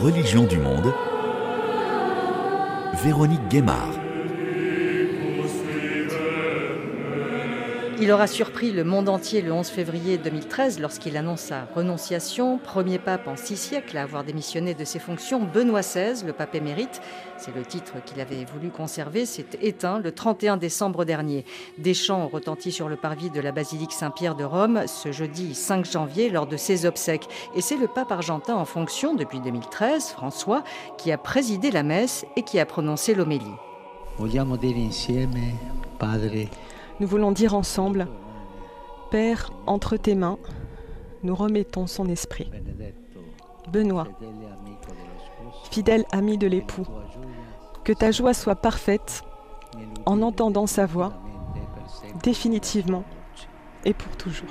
Religion du monde, Véronique Guémard. Il aura surpris le monde entier le 11 février 2013 lorsqu'il annonce sa renonciation. Premier pape en six siècles à avoir démissionné de ses fonctions, Benoît XVI, le pape émérite, c'est le titre qu'il avait voulu conserver, s'est éteint le 31 décembre dernier. Des chants ont retenti sur le parvis de la basilique Saint-Pierre de Rome ce jeudi 5 janvier lors de ses obsèques. Et c'est le pape argentin en fonction depuis 2013, François, qui a présidé la messe et qui a prononcé l'homélie. Nous voulons dire ensemble, Père, entre tes mains, nous remettons son esprit. Benoît, fidèle ami de l'époux, que ta joie soit parfaite en entendant sa voix, définitivement et pour toujours.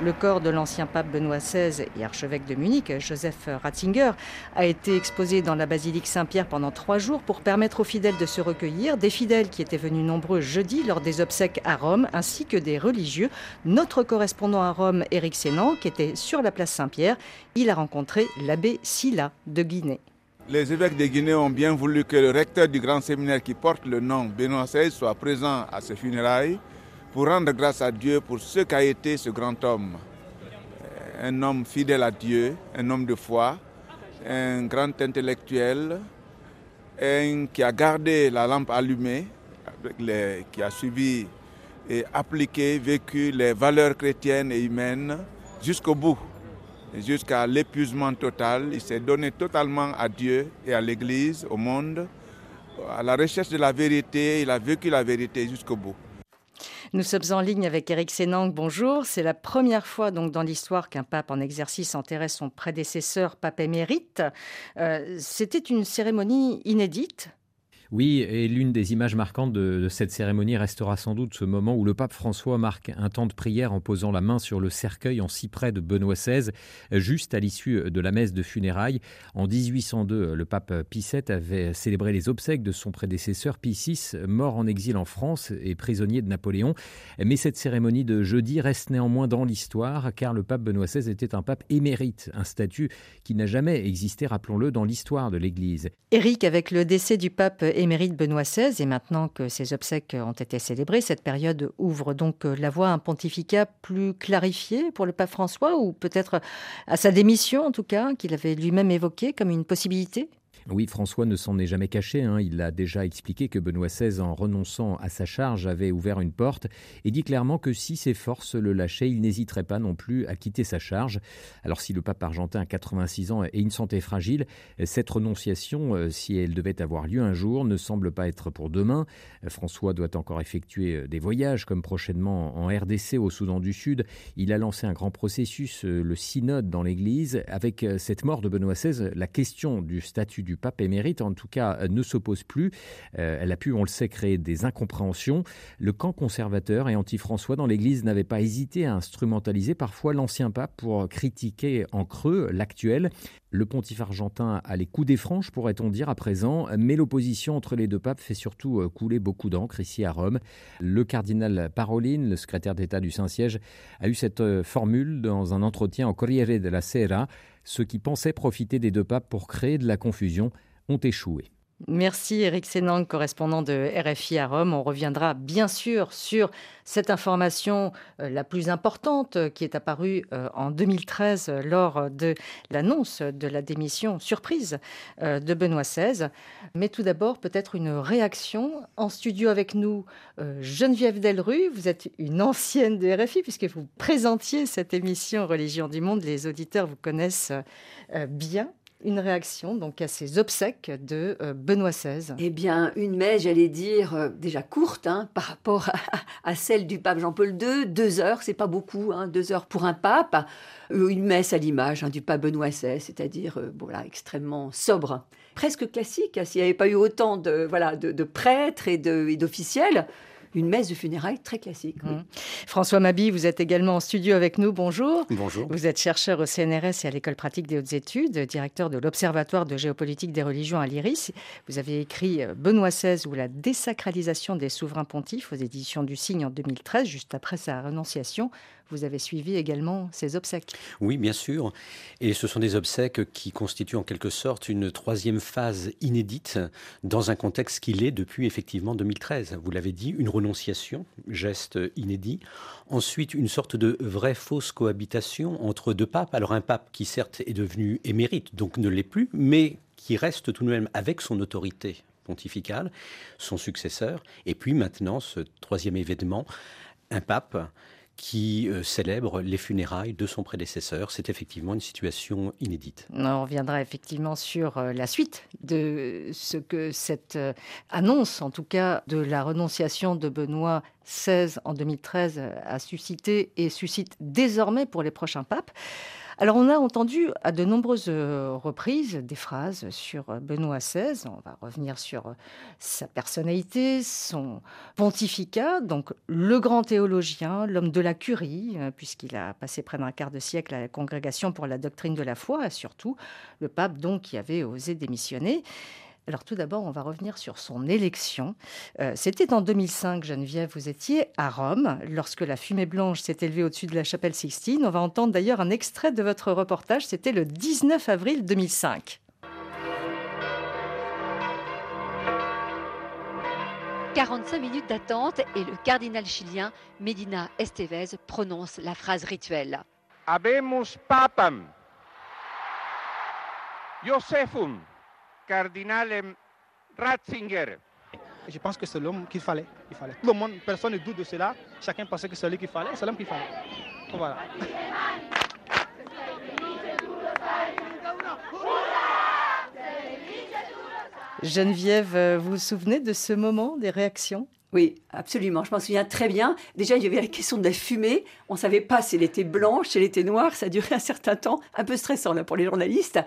Le corps de l'ancien pape Benoît XVI et archevêque de Munich, Joseph Ratzinger, a été exposé dans la basilique Saint-Pierre pendant trois jours pour permettre aux fidèles de se recueillir, des fidèles qui étaient venus nombreux jeudi lors des obsèques à Rome, ainsi que des religieux. Notre correspondant à Rome, Éric Sénan, qui était sur la place Saint-Pierre, il a rencontré l'abbé Silla de Guinée. Les évêques de Guinée ont bien voulu que le recteur du grand séminaire qui porte le nom Benoît XVI soit présent à ces funérailles pour rendre grâce à Dieu pour ce qu'a été ce grand homme. Un homme fidèle à Dieu, un homme de foi, un grand intellectuel, un qui a gardé la lampe allumée, qui a suivi et appliqué, vécu les valeurs chrétiennes et humaines jusqu'au bout, jusqu'à l'épuisement total. Il s'est donné totalement à Dieu et à l'Église, au monde, à la recherche de la vérité. Il a vécu la vérité jusqu'au bout. Nous sommes en ligne avec Eric Sénang. Bonjour. C'est la première fois donc dans l'histoire qu'un pape en exercice enterrait son prédécesseur, pape émérite. Euh, c'était une cérémonie inédite. Oui, et l'une des images marquantes de, cette cérémonie restera sans doute ce moment où le pape François marque un temps de prière en posant la main sur le cercueil en cyprès de Benoît XVI, juste à l'issue de la messe de funérailles. En 1802, le pape Pie VII avait célébré les obsèques de son prédécesseur Pie VI, mort en exil en France et prisonnier de Napoléon. Mais cette cérémonie de jeudi reste néanmoins dans l'histoire, car le pape Benoît XVI était un pape émérite, un statut qui n'a jamais existé, rappelons-le, dans l'histoire de l'Église. Éric, avec le décès du pape émérite Benoît XVI, et maintenant que ses obsèques ont été célébrées, cette période ouvre donc la voie à un pontificat plus clarifié pour le pape François, ou peut-être à sa démission en tout cas, qu'il avait lui-même évoqué comme une possibilité? Oui, François ne s'en est jamais caché. Hein. Il a déjà expliqué que Benoît XVI, en renonçant à sa charge, avait ouvert une porte et dit clairement que si ses forces le lâchaient, il n'hésiterait pas non plus à quitter sa charge. Alors si le pape argentin a 86 ans et une santé fragile, cette renonciation, euh, si elle devait avoir lieu un jour, ne semble pas être pour demain. François doit encore effectuer euh, des voyages, comme prochainement en RDC au Soudan du Sud. Il a lancé un grand processus, euh, le synode dans l'Église. Avec cette mort de Benoît XVI, la question du statut du pape émérite, en tout cas, euh, ne s'oppose plus. Euh, elle a pu, on le sait, créer des incompréhensions. Le camp conservateur et anti-François dans l'Église n'avait pas hésité à instrumentaliser parfois l'ancien pape pour critiquer en creux l'actuel. Le pontife argentin a les coups des franches, pourrait-on dire à présent, mais l'opposition entre les deux papes fait surtout euh, couler beaucoup d'encre ici à Rome. Le cardinal Parolin, le secrétaire d'État du Saint-Siège, a eu cette formule dans un entretien au Corriere della Sera. Ceux qui pensaient profiter des deux papes pour créer de la confusion ont échoué. Merci Eric Sénang, correspondant de RFI à Rome. On reviendra bien sûr sur cette information euh, la plus importante euh, qui est apparue euh, en 2013 lors de l'annonce de la démission surprise de Benoît XVI. Mais tout d'abord, peut-être une réaction en studio avec nous. Geneviève Delru, vous êtes une ancienne de RFI puisque vous présentiez cette émission Religion du Monde. Les auditeurs vous connaissent bien une réaction donc à ces obsèques de euh, Benoît XVI Eh bien, une messe, j'allais dire, euh, déjà courte hein, par rapport à, celle du pape Jean-Paul II. Deux heures, c'est pas beaucoup, hein, deux heures pour un pape. Euh, une messe à l'image hein, du pape Benoît XVI, c'est-à-dire voilà, extrêmement sobre, presque classique. S'il n'y avait pas eu autant de, voilà, de, prêtres et d'officiels, une messe de funérailles très classique. Mmh. François Mabi, vous êtes également en studio avec nous. Bonjour. Bonjour. Vous êtes chercheur au CNRS et à l'École pratique des hautes études, directeur de l'Observatoire de géopolitique des religions à l'IRIS. Vous avez écrit euh, Benoît XVI ou la désacralisation des souverains pontifs aux éditions du Cygne en 2013, juste après sa renonciation. Vous avez suivi également ses obsèques. Oui, bien sûr. Et ce sont des obsèques qui constituent en quelque sorte une troisième phase inédite dans un contexte qu'il est depuis effectivement 2013. Vous l'avez dit, une renonciation, geste inédit. Ensuite, une sorte de vraie fausse cohabitation entre deux papes. Alors un pape qui certes est devenu émérite, donc ne l'est plus, mais qui reste tout de même avec son autorité pontificale, son successeur. Et puis maintenant, ce troisième événement, un pape qui euh, célèbre les funérailles de son prédécesseur. C'est effectivement une situation inédite. On reviendra effectivement sur euh, la suite de ce que cette euh, annonce, en tout cas de la renonciation de Benoît XVI en 2013, a suscité et suscite désormais pour les prochains papes. Alors on a entendu à de nombreuses euh, reprises des phrases sur euh, Benoît XVI. On va revenir sur euh, sa personnalité, son pontificat, donc le grand théologien, l'homme de la curie, puisqu'il a passé près d'un quart de siècle à la congrégation pour la doctrine de la foi, et surtout le pape donc qui avait osé démissionner. Alors tout d'abord, on va revenir sur son élection. Euh, c'était en 2005, Geneviève, vous étiez à Rome lorsque la fumée blanche s'est élevée au-dessus de la chapelle Sixtine. On va entendre d'ailleurs un extrait de votre reportage, c'était le 19 avril 2005. 45 minutes d'attente et le cardinal chilien Medina Estevez prononce la phrase rituelle. Habemus papam, Josephum, cardinal Ratzinger. Je pense que c'est l'homme qu'il fallait. Il fallait. Tout le monde, personne ne doute de cela. Chacun pensait que c'est lui qu'il fallait. C'est l'homme qu'il fallait. Voilà. Geneviève, vous vous souvenez de ce moment, des réactions? Oui, absolument. Je m'en souviens très bien. Déjà, il y avait la question de la fumée. On ne savait pas si elle était blanche, si elle était noire. Ça a duré un certain temps, un peu stressant là pour les journalistes.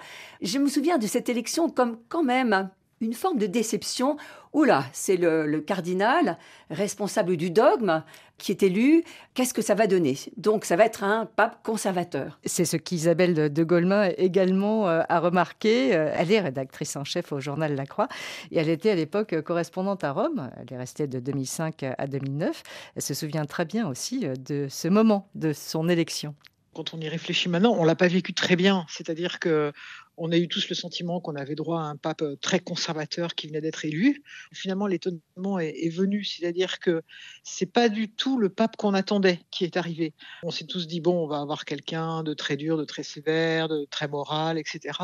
Je me souviens de cette élection comme quand même une forme de déception. Oula, c'est le, cardinal responsable du dogme qui est élu. Qu'est-ce que ça va donner? Donc, ça va être un pape conservateur. C'est ce qu'Isabelle de, de également euh, a remarqué. Euh, elle est rédactrice en chef au journal La Croix et elle était à l'époque correspondante à Rome. Elle est restée de 2005 à 2009. Elle se souvient très bien aussi euh, de ce moment de son élection quand on y réfléchit maintenant, on l'a pas vécu très bien. C'est-à-dire que on a eu tous le sentiment qu'on avait droit à un pape très conservateur qui venait d'être élu. Finalement, l'étonnement est, venu, c'est-à-dire que c'est pas du tout le pape qu'on attendait qui est arrivé. On s'est tous dit bon, on va avoir quelqu'un de très dur, de très sévère, de très moral, etc.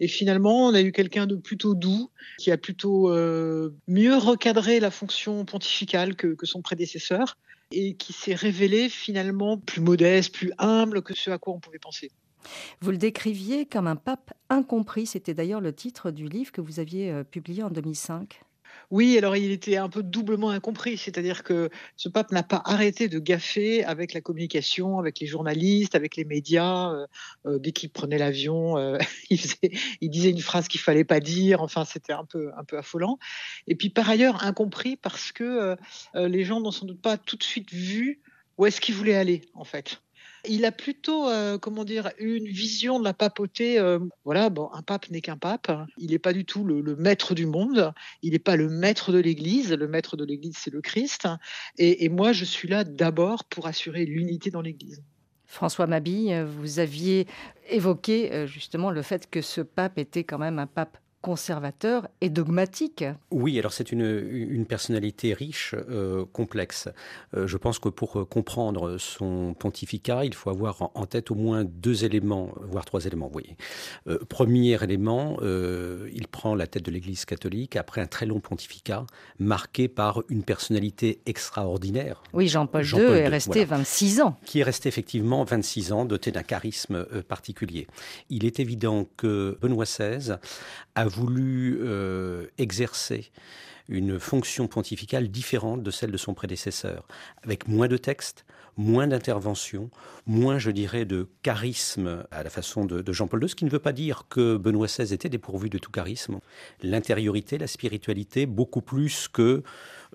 Et finalement, on a eu quelqu'un de plutôt doux qui a plutôt euh, mieux recadré la fonction pontificale que son prédécesseur et qui s'est révélé finalement plus modeste, plus humble que ce à quoi on pouvait penser. Vous le décriviez comme un pape incompris. C'était d'ailleurs le titre du livre que vous aviez euh, publié en 2005. Oui, alors il était un peu doublement incompris, c'est-à-dire que ce pape n'a pas arrêté de gaffer avec la communication, avec les journalistes, avec les médias. Euh, euh, dès qu'il prenait l'avion, il, disait une phrase qu'il fallait pas dire. Enfin, c'était un peu, un peu affolant. Et puis par ailleurs incompris parce que les gens n'ont sans doute pas tout de suite vu où est-ce qu'il voulait aller, en fait il a plutôt, euh, comment dire, une vision de la papauté. Euh, voilà, bon, un pape n'est qu'un pape. Il n'est pas du tout le, maître du monde. Il n'est pas le maître de l'Église. Le maître de l'Église, c'est le Christ. Et, et moi, je suis là d'abord pour assurer l'unité dans l'Église. François Mabille, vous aviez évoqué euh, justement le fait que ce pape était quand même un pape conservateur et dogmatique. Oui, alors c'est une, une, personnalité riche, euh, complexe. Euh, je pense que pour euh, comprendre son pontificat, il faut avoir en tête au moins deux éléments, voire trois éléments. Oui. premier élément, il prend la tête de l'Église catholique après un très long pontificat marqué par une personnalité extraordinaire. Oui, Jean-Paul II est resté 26 ans. Qui est resté effectivement 26 ans, doté d'un charisme particulier. Il est évident que Benoît XVI a voulu euh, exercer une fonction pontificale différente de celle de son prédécesseur, avec moins de textes, moins d'intervention, moins, je dirais, de charisme à la façon de, Jean-Paul II, ce qui ne veut pas dire que Benoît XVI était dépourvu de tout charisme. L'intériorité, la spiritualité, beaucoup plus que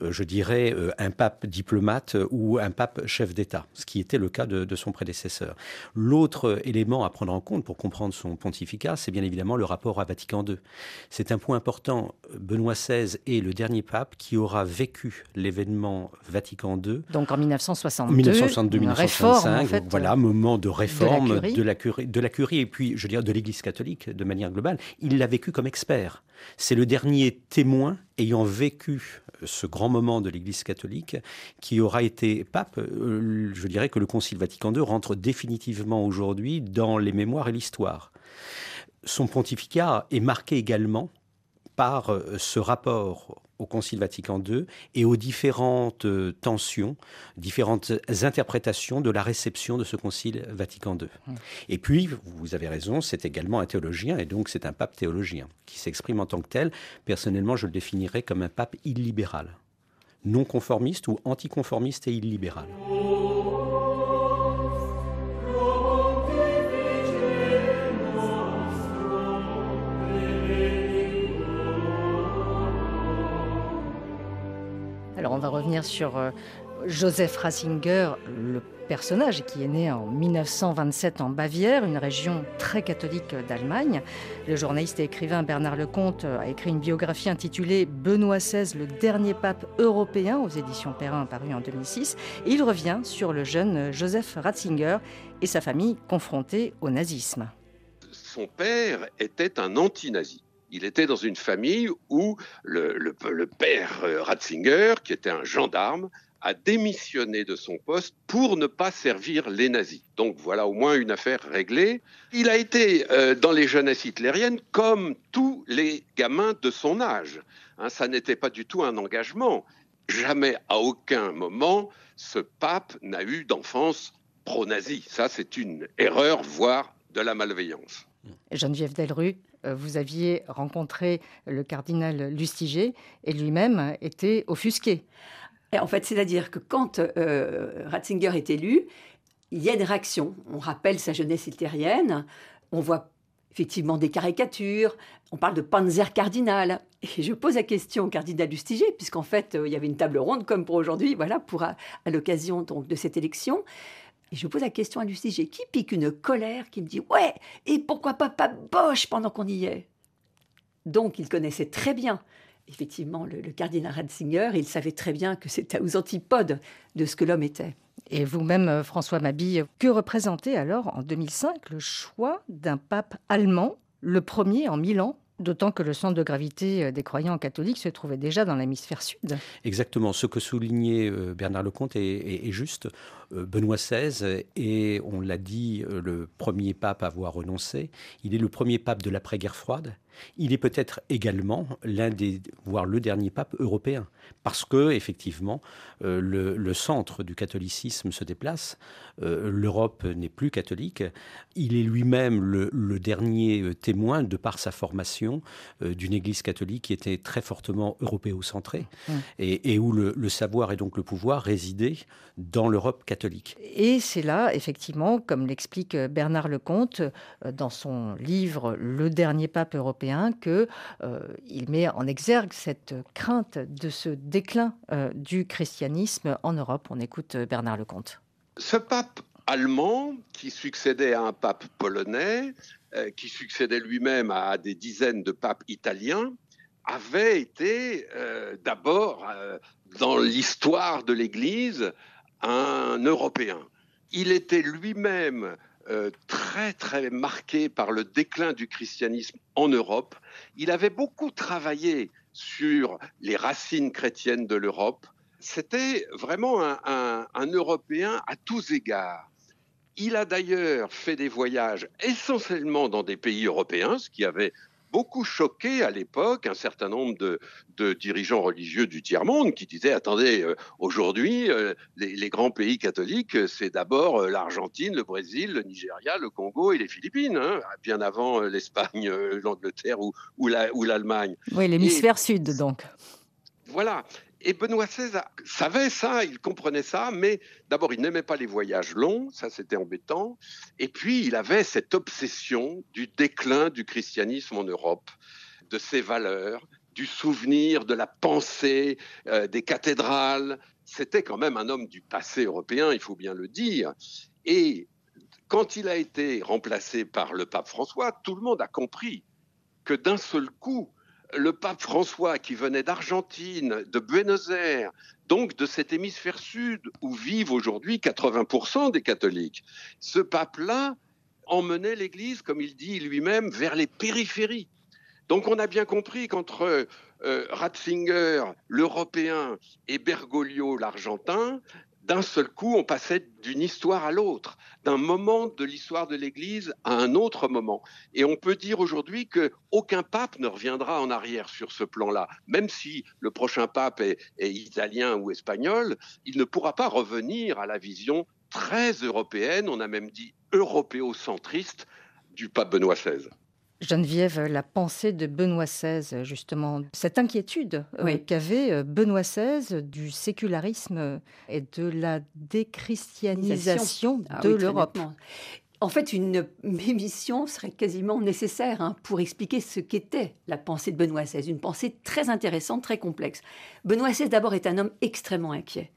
je dirais, euh, un pape diplomate ou un pape chef d'État, ce qui était le cas de, son prédécesseur. L'autre élément à prendre en compte pour comprendre son pontificat, c'est bien évidemment le rapport à Vatican II. C'est un point important. Benoît XVI est le dernier pape qui aura vécu l'événement Vatican II. Donc en 1962. 1962-1965, voilà, moment de réforme de la, curie, de la curie et puis, je dirais, de l'Église catholique de manière globale. Il l'a vécu comme expert. C'est le dernier témoin ayant vécu ce grand moment de l'Église catholique qui aura été pape. Euh, je dirais que le Concile Vatican II rentre définitivement aujourd'hui dans les mémoires et l'histoire. Son pontificat est marqué également par euh, ce rapport au Concile Vatican II et aux différentes euh, tensions, différentes interprétations de la réception de ce Concile Vatican II. Mmh. Et puis, vous avez raison, c'est également un théologien, et donc c'est un pape théologien qui s'exprime en tant que tel. Personnellement, je le définirais comme un pape illibéral, non conformiste ou anticonformiste et illibéral. Alors on va revenir sur euh, Joseph Ratzinger, le personnage qui est né en 1927 en Bavière, une région très catholique d'Allemagne. Le journaliste et écrivain Bernard Lecomte a écrit une biographie intitulée Benoît XVI, le dernier pape européen aux éditions Perrin paru en 2006. Et il revient sur le jeune Joseph Ratzinger et sa famille confrontée au nazisme. Son père était un anti-nazi il était dans une famille où le, père euh, Ratzinger, qui était un gendarme, a démissionné de son poste pour ne pas servir les nazis. Donc voilà au moins une affaire réglée. Il a été euh, dans les jeunesses hitlériennes comme tous les gamins de son âge. Hein, ça n'était pas du tout un engagement. Jamais, à aucun moment, ce pape n'a eu d'enfance pro-nazi. Ça, c'est une erreur, voire de la malveillance. Geneviève Delru, vous aviez rencontré le cardinal Lustiger et lui-même était offusqué. Et en fait, c'est-à-dire que quand euh, Ratzinger est élu, il y a une réaction. On rappelle sa jeunesse hitlérienne, on voit effectivement des caricatures, on parle de Panzer cardinal. Et je pose la question au cardinal Lustiger, puisqu'en fait, euh, il y avait une table ronde comme pour aujourd'hui, voilà, pour à, l'occasion donc de cette élection. Et je pose la question à Lustiger, qui pique une colère, qui me dit Ouais, et pourquoi pas pas Bosch pendant qu'on y est? Donc il connaissait très bien, effectivement, le, cardinal Ratzinger, il savait très bien que c'était aux antipodes de ce que l'homme était. Et vous-même, euh, François Mabille, que représentait alors en 2005 le choix d'un pape allemand, le premier en Milan D'autant que le centre de gravité euh, des croyants catholiques se trouvait déjà dans l'hémisphère sud. Exactement. Ce que soulignait euh, Bernard Lecomte est, juste. Euh, Benoît XVI est, on l'a dit, le premier pape à avoir renoncé. Il est le premier pape de l'après-guerre froide. Il est peut-être également l'un des, voire le dernier pape européen, parce que effectivement, euh, le, centre du catholicisme se déplace. Euh, L'Europe n'est plus catholique. Il est lui-même le, dernier euh, témoin, de par sa formation, d'une Église catholique qui était très fortement européocentrée mmh. et, et, où le, le, savoir et donc le pouvoir résidaient dans l'Europe catholique. Et c'est là, effectivement, comme l'explique Bernard Lecomte dans son livre Le dernier pape européen que euh, il met en exergue cette crainte de ce déclin euh, du christianisme en Europe. On écoute euh, Bernard Lecomte. Ce pape allemand, qui succédait à un pape polonais, qui succédait lui-même à des dizaines de papes italiens, avait été d'abord dans l'histoire de l'Église un Européen. Il était lui-même euh, très très marqué par le déclin du christianisme en Europe. Il avait beaucoup travaillé sur les racines chrétiennes de l'Europe. C'était vraiment un, un Européen à tous égards. Il a d'ailleurs fait des voyages essentiellement dans des pays européens, ce qui avait beaucoup choqué à l'époque un certain nombre de, dirigeants religieux du tiers-monde qui disaient attendez, euh, aujourd'hui, euh, les, grands pays catholiques, c'est d'abord euh, l'Argentine, le Brésil, le Nigeria, le Congo et les Philippines, hein, bien avant l'Espagne, l'Angleterre ou, ou l'Allemagne. oui, l'hémisphère sud, donc. Voilà. Et Benoît XVI savait ça, il comprenait ça, mais d'abord, il n'aimait pas les voyages longs, ça c'était embêtant. Et puis, il avait cette obsession du déclin du christianisme en Europe, de ses valeurs, du souvenir, de la pensée, euh, des cathédrales. C'était quand même un homme du passé européen, il faut bien le dire. Et quand il a été remplacé par le pape François, tout le monde a compris que d'un seul coup, le pape François, qui venait d'Argentine, de Buenos Aires, donc de cet hémisphère sud où vivent aujourd'hui 80% des catholiques, ce pape-là emmenait l'Église, comme il dit lui-même, vers les périphéries. Donc on a bien compris qu'entre euh, Ratzinger, l'Européen, et Bergoglio, l'Argentin, d'un seul coup, on passait d'une histoire à l'autre, d'un moment de l'histoire de l'Église à un autre moment. Et on peut dire aujourd'hui qu'aucun pape ne reviendra en arrière sur ce plan-là. Même si le prochain pape est, est italien ou espagnol, il ne pourra pas revenir à la vision très européenne, on a même dit européocentriste, du pape Benoît XVI. Geneviève, la pensée de Benoît XVI, justement, cette inquiétude euh, qu'avait euh, Benoît XVI du sécularisme et de la déchristianisation ah de l'Europe. En fait, une émission serait quasiment nécessaire hein, pour expliquer ce qu'était la pensée de Benoît XVI, une pensée très intéressante, très complexe. Benoît XVI, d'abord, est un homme extrêmement inquiet.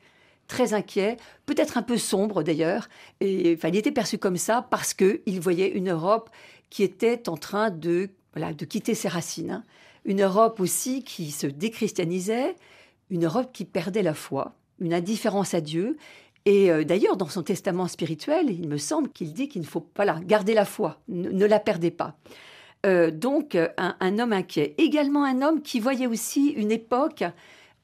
Très inquiet, peut-être un peu sombre d'ailleurs, et enfin, il était perçu comme ça parce qu'il voyait une Europe qui était en train de, de quitter ses racines. Hein. Une Europe aussi qui se déchristianisait, une Europe qui perdait la foi, une indifférence à Dieu. Et euh, d'ailleurs, dans son testament spirituel, il me semble qu'il dit qu'il ne faut pas la garder la foi, ne, la perdez pas. Euh, donc, un, un, homme inquiet. Également un homme qui voyait aussi une époque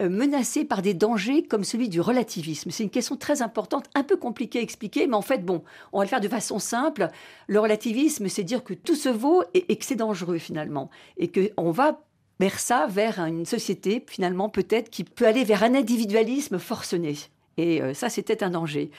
euh, menacé par des dangers comme celui du relativisme. C'est une question très importante, un peu compliquée à expliquer, mais en fait, bon, on va le faire de façon simple. Le relativisme, c'est dire que tout se vaut et, que c'est dangereux finalement, et qu'on va vers ça, vers une société finalement peut-être qui peut aller vers un individualisme forcené. Et euh, ça, c'était un danger.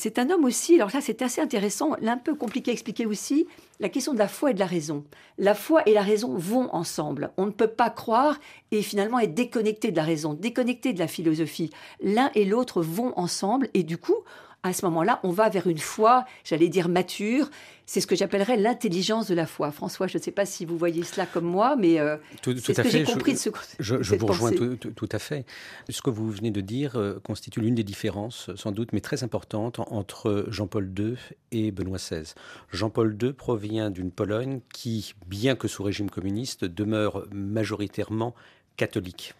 C'est un homme aussi, alors là c'est assez intéressant, un peu compliqué à expliquer aussi, la question de la foi et de la raison. La foi et la raison vont ensemble. On ne peut pas croire et finalement être déconnecté de la raison, déconnecté de la philosophie. L'un et l'autre vont ensemble et du coup, à ce moment-là, on va vers une foi, j'allais dire mature. C'est ce que j'appellerais l'intelligence de la foi. François, je ne sais pas si vous voyez cela comme moi, mais euh, c'est ce que j'ai compris de ce Je, je vous rejoins tout, à fait. Ce que vous venez de dire euh, constitue l'une des différences, sans doute, mais très importantes, entre Jean-Paul II et Benoît XVI. Jean-Paul II provient d'une Pologne qui, bien que sous régime communiste, demeure majoritairement catholique.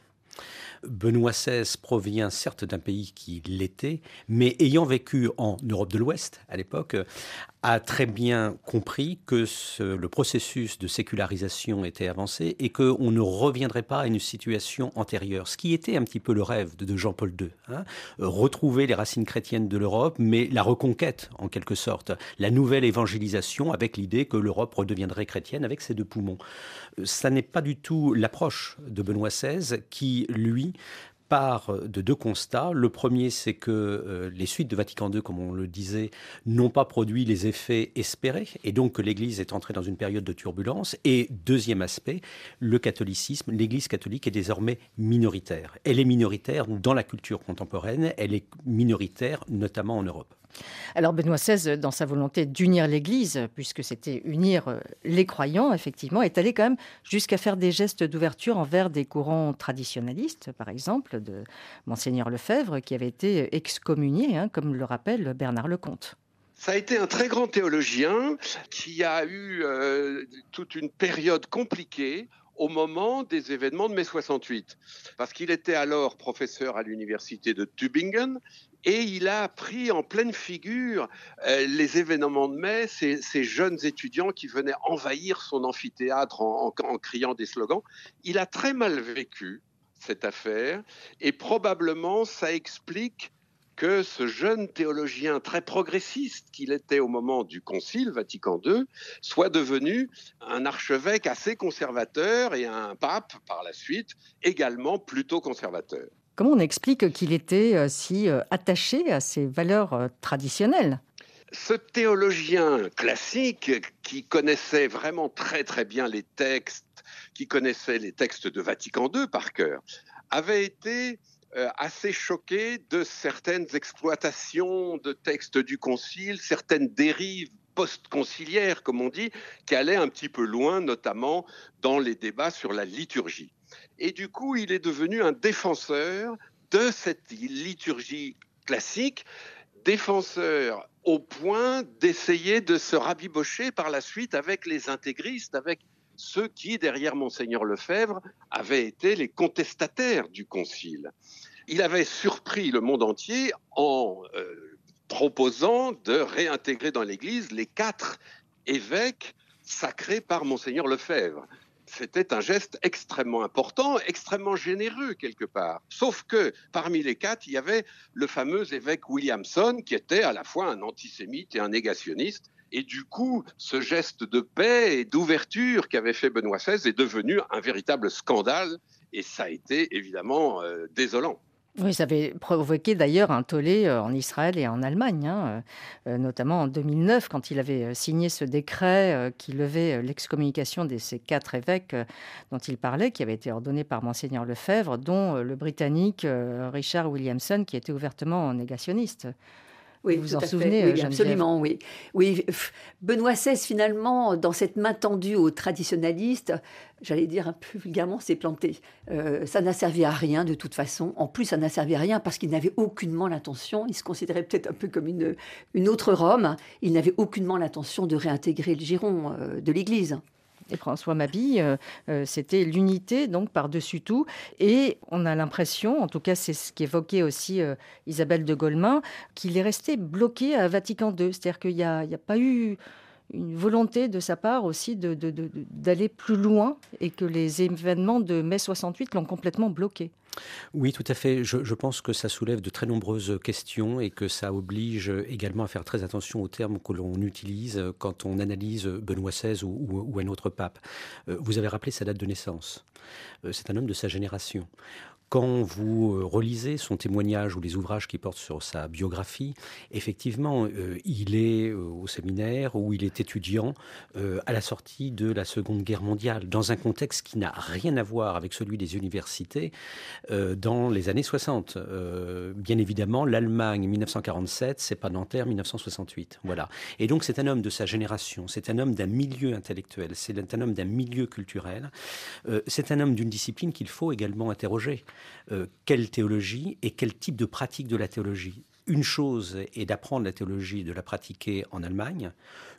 Benoît XVI provient certes d'un pays qui l'était, mais ayant vécu en Europe de l'Ouest à l'époque, a très bien compris que le processus de sécularisation était avancé et qu'on ne reviendrait pas à une situation antérieure, ce qui était un petit peu le rêve de, Jean-Paul II. Hein. retrouver les racines chrétiennes de l'Europe, mais la reconquête en quelque sorte, la nouvelle évangélisation avec l'idée que l'Europe redeviendrait chrétienne avec ses deux poumons. Ça n'est pas du tout l'approche de Benoît XVI qui, lui, part de deux constats. Le premier, c'est que euh, les suites de Vatican II, comme on le disait, n'ont pas produit les effets espérés, et donc que l'Église est entrée dans une période de turbulence. Et deuxième aspect, le catholicisme, l'Église catholique est désormais minoritaire. Elle est minoritaire dans la culture contemporaine, elle est minoritaire notamment en Europe. Alors Benoît XVI, dans sa volonté d'unir l'Église, puisque c'était unir euh, les croyants, effectivement, est allé quand même jusqu'à faire des gestes d'ouverture envers des courants traditionnalistes, par exemple de monseigneur Lefebvre, qui avait été excommunié, hein, comme le rappelle Bernard Lecomte. Ça a été un très grand théologien qui a eu euh, toute une période compliquée au moment des événements de mai 68, parce qu'il était alors professeur à l'université de Tübingen et il a pris en pleine figure euh, les événements de mai, ces, jeunes étudiants qui venaient envahir son amphithéâtre en, criant des slogans. Il a très mal vécu cette affaire et probablement ça explique que ce jeune théologien très progressiste qu'il était au moment du Concile Vatican II soit devenu un archevêque assez conservateur et un pape par la suite également plutôt conservateur. Comment on explique qu'il était euh, si euh, attaché à ces valeurs euh, traditionnelles? Ce théologien classique qui connaissait vraiment très très bien les textes, qui connaissait les textes de Vatican II par cœur, avait été assez choqué de certaines exploitations de textes du Concile, certaines dérives post-conciliaires, comme on dit, qui allaient un petit peu loin, notamment dans les débats sur la liturgie. Et du coup, il est devenu un défenseur de cette liturgie classique, défenseur au point d'essayer de se rabibocher par la suite avec les intégristes, avec ceux qui, derrière monseigneur Lefebvre, avaient été les contestataires du concile. Il avait surpris le monde entier en euh, proposant de réintégrer dans l'Église les quatre évêques sacrés par monseigneur Lefebvre c'était un geste extrêmement important, extrêmement généreux quelque part. Sauf que parmi les quatre, il y avait le fameux évêque Williamson, qui était à la fois un antisémite et un négationniste. Et du coup, ce geste de paix et d'ouverture qu'avait fait Benoît XVI est devenu un véritable scandale. Et ça a été évidemment euh, désolant. Oui, ça provoqué d'ailleurs un tollé euh, en Israël et en Allemagne, hein, euh, euh, notamment en 2009, quand il avait signé ce décret qui levait l'excommunication de ces quatre évêques dont il parlait, qui avait été ordonné par Monseigneur Lefebvre, dont le Britannique Richard Williamson, qui était ouvertement négationniste. Oui, vous en souvenez, oui, absolument, oui. Oui, Benoît XVI, finalement, dans cette main tendue aux traditionalistes, j'allais dire un peu vulgairement, s'est planté. Euh, ça n'a servi à rien de toute façon. En plus, ça n'a servi à rien parce qu'il n'avait aucunement l'intention, il se considérait peut-être un peu comme une, une autre Rome, il n'avait aucunement l'intention de réintégrer le giron euh, de l'Église et François Mabille, euh, euh, c'était l'unité donc par-dessus tout. Et on a l'impression, en tout cas c'est ce qu'évoquait aussi euh, Isabelle de Golemin, qu'il est resté bloqué à Vatican II. C'est-à-dire qu'il n'y a, a, pas eu une volonté de sa part aussi d'aller plus loin et que les événements de mai 68 l'ont complètement bloqué. Oui, tout à fait. Je, pense que ça soulève de très nombreuses questions et que ça oblige également à faire très attention aux termes que l'on utilise quand on analyse Benoît XVI ou, un autre pape. Euh, vous avez rappelé sa date de naissance. Euh, c'est un homme de sa génération. Quand vous euh, relisez son témoignage ou les ouvrages qui portent sur sa biographie, effectivement, euh, il est euh, au séminaire où il est étudiant à la sortie de la Seconde Guerre mondiale, dans un contexte qui n'a rien à voir avec celui des universités dans les années 60. bien évidemment, l'Allemagne 1947, c'est pas Nanterre 1968. Voilà. Et donc c'est un homme de sa génération, c'est un homme d'un milieu intellectuel, c'est un homme d'un milieu culturel, c'est un homme d'une discipline qu'il faut également interroger. Euh, quelle théologie et quel type de pratique de la théologie? Une chose est d'apprendre la théologie, de la pratiquer en Allemagne.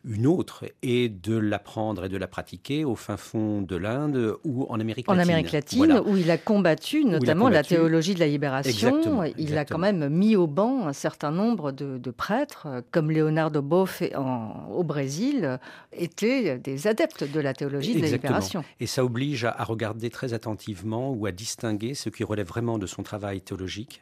Une autre est de l'apprendre et de la pratiquer au fin fond de l'Inde ou en Amérique latine. En Amérique latine, où il a combattu notamment la théologie de la libération. il a quand même mis au banc un certain nombre de, prêtres, comme Leonardo Boff au Brésil, étaient des adeptes de la théologie de la libération. Et ça oblige à, regarder très attentivement ou à distinguer ce qui relève vraiment de son travail théologique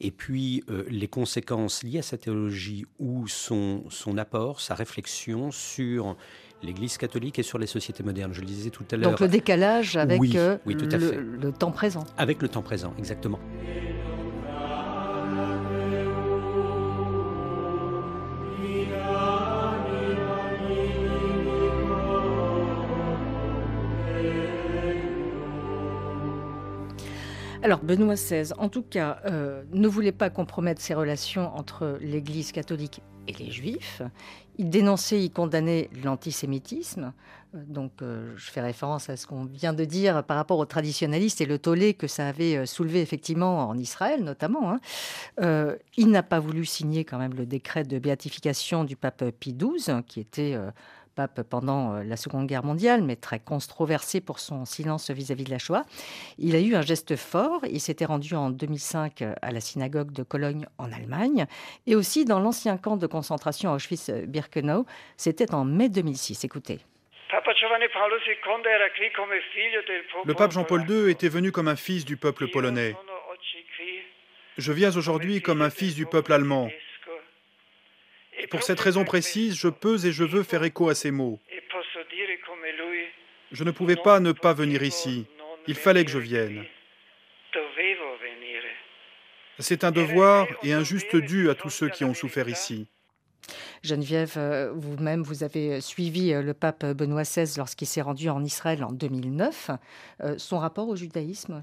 et puis euh, les conséquences liées à sa théologie ou son, son apport, sa réflexion sur l'Église catholique et sur les sociétés modernes. Je le disais tout à l'heure. Donc le décalage avec euh, le, temps présent. Avec le temps présent, exactement. Benoît XVI, en tout cas, euh, ne voulait pas compromettre ses relations entre l'Église catholique et les Juifs. Il dénonçait, il condamnait l'antisémitisme. Euh, donc, euh, je fais référence à ce qu'on vient de dire par rapport aux traditionalistes et le tollé que ça avait soulevé effectivement en Israël, notamment. Hein. il n'a pas voulu signer quand même le décret de béatification du pape Pie XII, qui était pape pendant euh, la Seconde Guerre mondiale, mais très controversé pour son silence vis-à-vis de la Shoah. Il a eu un geste fort. Il s'était rendu en 2005 euh, à la synagogue de Cologne en Allemagne et aussi dans l'ancien camp de concentration Auschwitz-Birkenau. C'était en mai 2006. Écoutez. Le pape Jean-Paul II était venu comme un fils du peuple polonais. Je viens aujourd'hui comme un fils du peuple allemand. Pour cette raison précise, je peux et je veux faire écho à ces mots. Je ne pouvais pas ne pas venir ici. Il fallait que je vienne. C'est un devoir et un juste dû à tous ceux qui ont souffert ici. Geneviève, euh, vous-même, vous avez suivi euh, le pape Benoît XVI lorsqu'il s'est rendu en Israël en 2009. Euh, son rapport au judaïsme?